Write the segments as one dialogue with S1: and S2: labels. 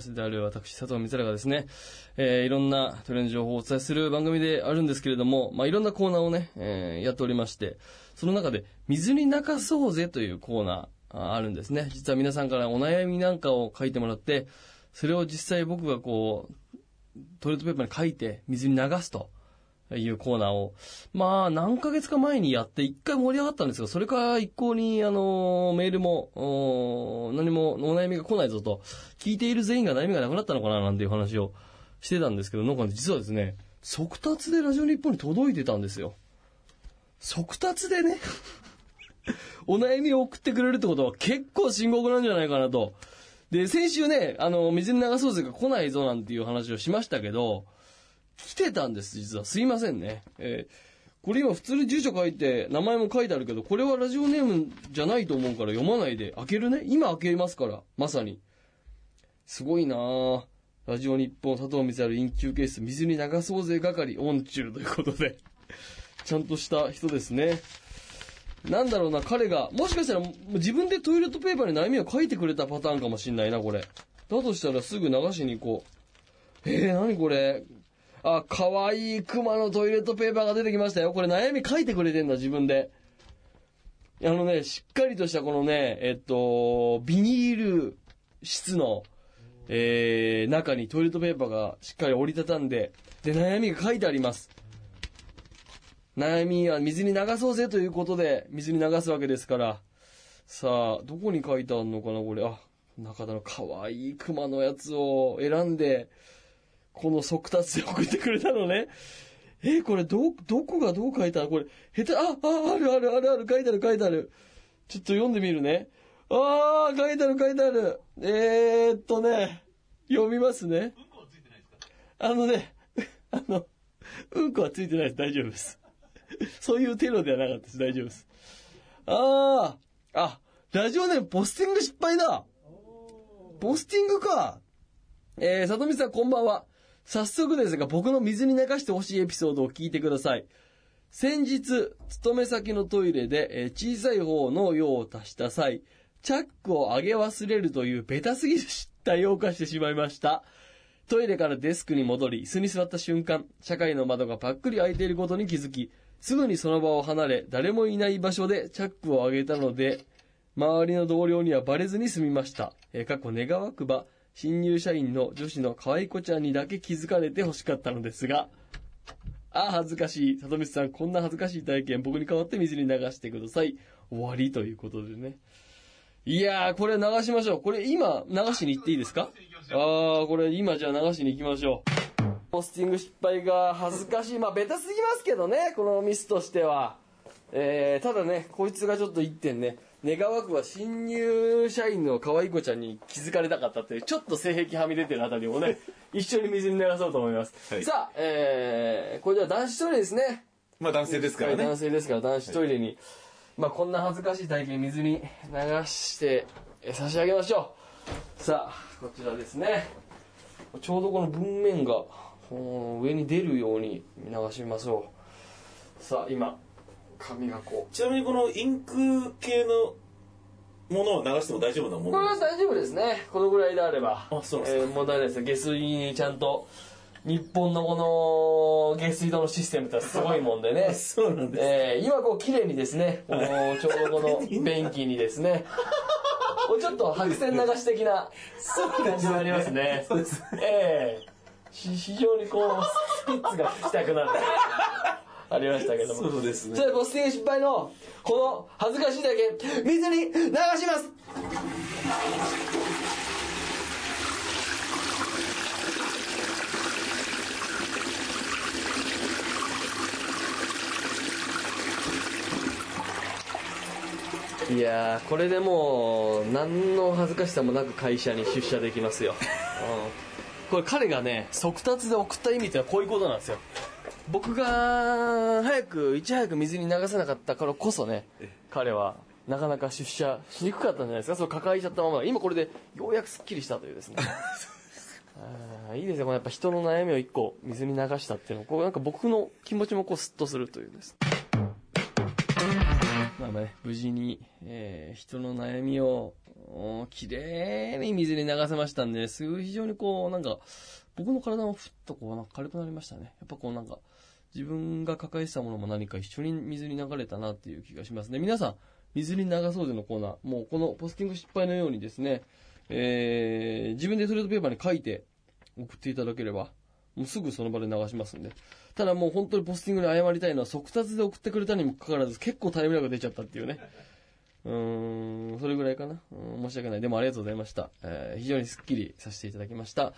S1: 博士である私、佐藤光がですね、えーいろんなトレンド情報をお伝えする番組であるんですけれども、まあ、いろんなコーナーをね、えーやっておりまして、その中で、水に流そうぜというコーナーああるんですね。実は皆さんからお悩みなんかを書いてもらって、それを実際僕がこう、トイレットペーパーに書いて水に流すというコーナーを、まあ何ヶ月か前にやって一回盛り上がったんですが、それから一向にあの、メールも、何もお悩みが来ないぞと、聞いている全員が悩みがなくなったのかななんていう話をしてたんですけど、なんか実はですね、速達でラジオ日本に届いてたんですよ。速達でね、お悩みを送ってくれるってことは結構深刻なんじゃないかなと。で、先週ね、あの、水に流そうぜが来ないぞなんていう話をしましたけど、来てたんです、実は。すいませんね。えーこれ今普通に住所書いて、名前も書いてあるけど、これはラジオネームじゃないと思うから読まないで、開けるね。今開けますから、まさに。すごいなぁ。ラジオ日本佐藤光晴インキューケース水に流そうぜ係オンチューということで、ちゃんとした人ですね。なんだろうな、彼が、もしかしたら自分でトイレットペーパーに悩みを書いてくれたパターンかもしんないな、これ。だとしたらすぐ流しに行こう。えー、何これ？あ、かわいい熊のトイレットペーパーが出てきましたよ。これ悩み書いてくれてんだ、自分で。あのね、しっかりとしたこのね、えっと、ビニール室の、えー、中にトイレットペーパーがしっかり折りたたんで、で、悩みが書いてあります。悩みは水に流そうぜということで、水に流すわけですから。さあ、どこに書いてあるのかな、これ。あ、中田の可愛い熊のやつを選んで、この速達で送ってくれたのね。え、これど、どこがどう書いたの？これ、下手、あ、あ、あるあるあるある、書いてある書いてある。ちょっと読んでみるね。あー、書いてある書いてある。えー、っとね、読みますね。あのね、あの、うんこはついてないです。大丈夫です。そういうテロではなかったです。大丈夫です。あー、あ、ラジオネームポスティング失敗だ。ポスティングか。えー、里見さんこんばんは。早速ですが、僕の水に流してほしいエピソードを聞いてください。先日、勤め先のトイレで、え小さい方の用を足した際、チャックを上げ忘れるというベタすぎる失態を犯してしまいました。トイレからデスクに戻り、椅子に座った瞬間、社会の窓がパックリ開いていることに気づき、すぐにその場を離れ、誰もいない場所でチャックを上げたので、周りの同僚にはバレずに済みました。えー、過去願わくば、新入社員の女子の可愛い子ちゃんにだけ気づかれて欲しかったのですが、ああ、恥ずかしい。里光さん、こんな恥ずかしい体験、僕に代わって水に流してください。終わりということでね。いやー、これ流しましょう。これ今、流しに行っていいですか？ああ、これ今じゃあ流しに行きましょう。ポスティング失敗が恥ずかしい。まあ、ベタすぎますけどね、このミスとしては。えー、ただね、こいつがちょっと一点ね、願わくは新入社員の可愛い子ちゃんに気づかれたかったっていう、ちょっと性癖はみ出てるあたりをね、一緒に水に流そうと思います。
S2: はい。
S1: さあ、えー、これでは男子トイレですね。
S2: まあ男性ですからね。
S1: 男性ですから男子トイレに、まあこんな恥ずかしい体験水に流してえ差し上げましょう。さあこちらですね。ちょうどこの文面がうん上に出るように流しましょう。さあ今紙がこう。
S2: ちなみにこのインク系のものを流しても大丈夫なも
S1: これ
S2: の
S1: は大丈夫ですね。このぐらいであれば。
S2: あそうなんですか。
S1: えー問題ないです。下水にちゃんと日本のこの下水道のシステムってすごいもんでね。
S2: そうなんです。
S1: えー今こう綺麗にですね、この ちょうどこの便器にですね、こうちょっと白線流し的な感じがありますね。
S2: そうです
S1: ええし非常にこう、スピッツが聞きたくなる。ありましたけども。
S2: そうですね。
S1: じゃあ、ポスティング失敗の、この恥ずかしいだけ、水に流します。いやーこれでもう何の恥ずかしさもなく会社に出社できますよ、うん、これ彼がね速達で送った意味ってのはこういうことなんですよ僕が早くいち早く水に流せなかったからこそね彼はなかなか出社しにくかったんじゃないですか。それ抱えちゃったまま。今これでようやくすっきりしたというですね。あーいいですね。このやっぱ人の悩みを一個水に流したっていうの。こうなんか僕の気持ちもこうスッとするというですまあまあね、無事に、えー人の悩みを、おきれいに水に流せましたんで、すごい非常にこう、なんか、僕の体もふっとこう、なんか軽くなりましたね。やっぱこうなんか、自分が抱えてたものも何か一緒に水に流れたなっていう気がしますね。皆さん、水に流そうでのコーナー、もうこのポスティング失敗のようにですね、えー自分でトイレットペーパーに書いて送っていただければ、もうすぐその場で流しますんで。ただもう本当にポスティングに謝りたいのは、速達で送ってくれたにもかかわらず、結構タイムラグ出ちゃったっていうね。うーん、それぐらいかな。うん申し訳ない。でもありがとうございました。えー非常にスッキリさせていただきました。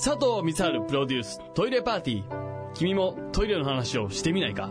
S1: 佐藤光春プロデューストイレパーティー。君もトイレの話をしてみないか？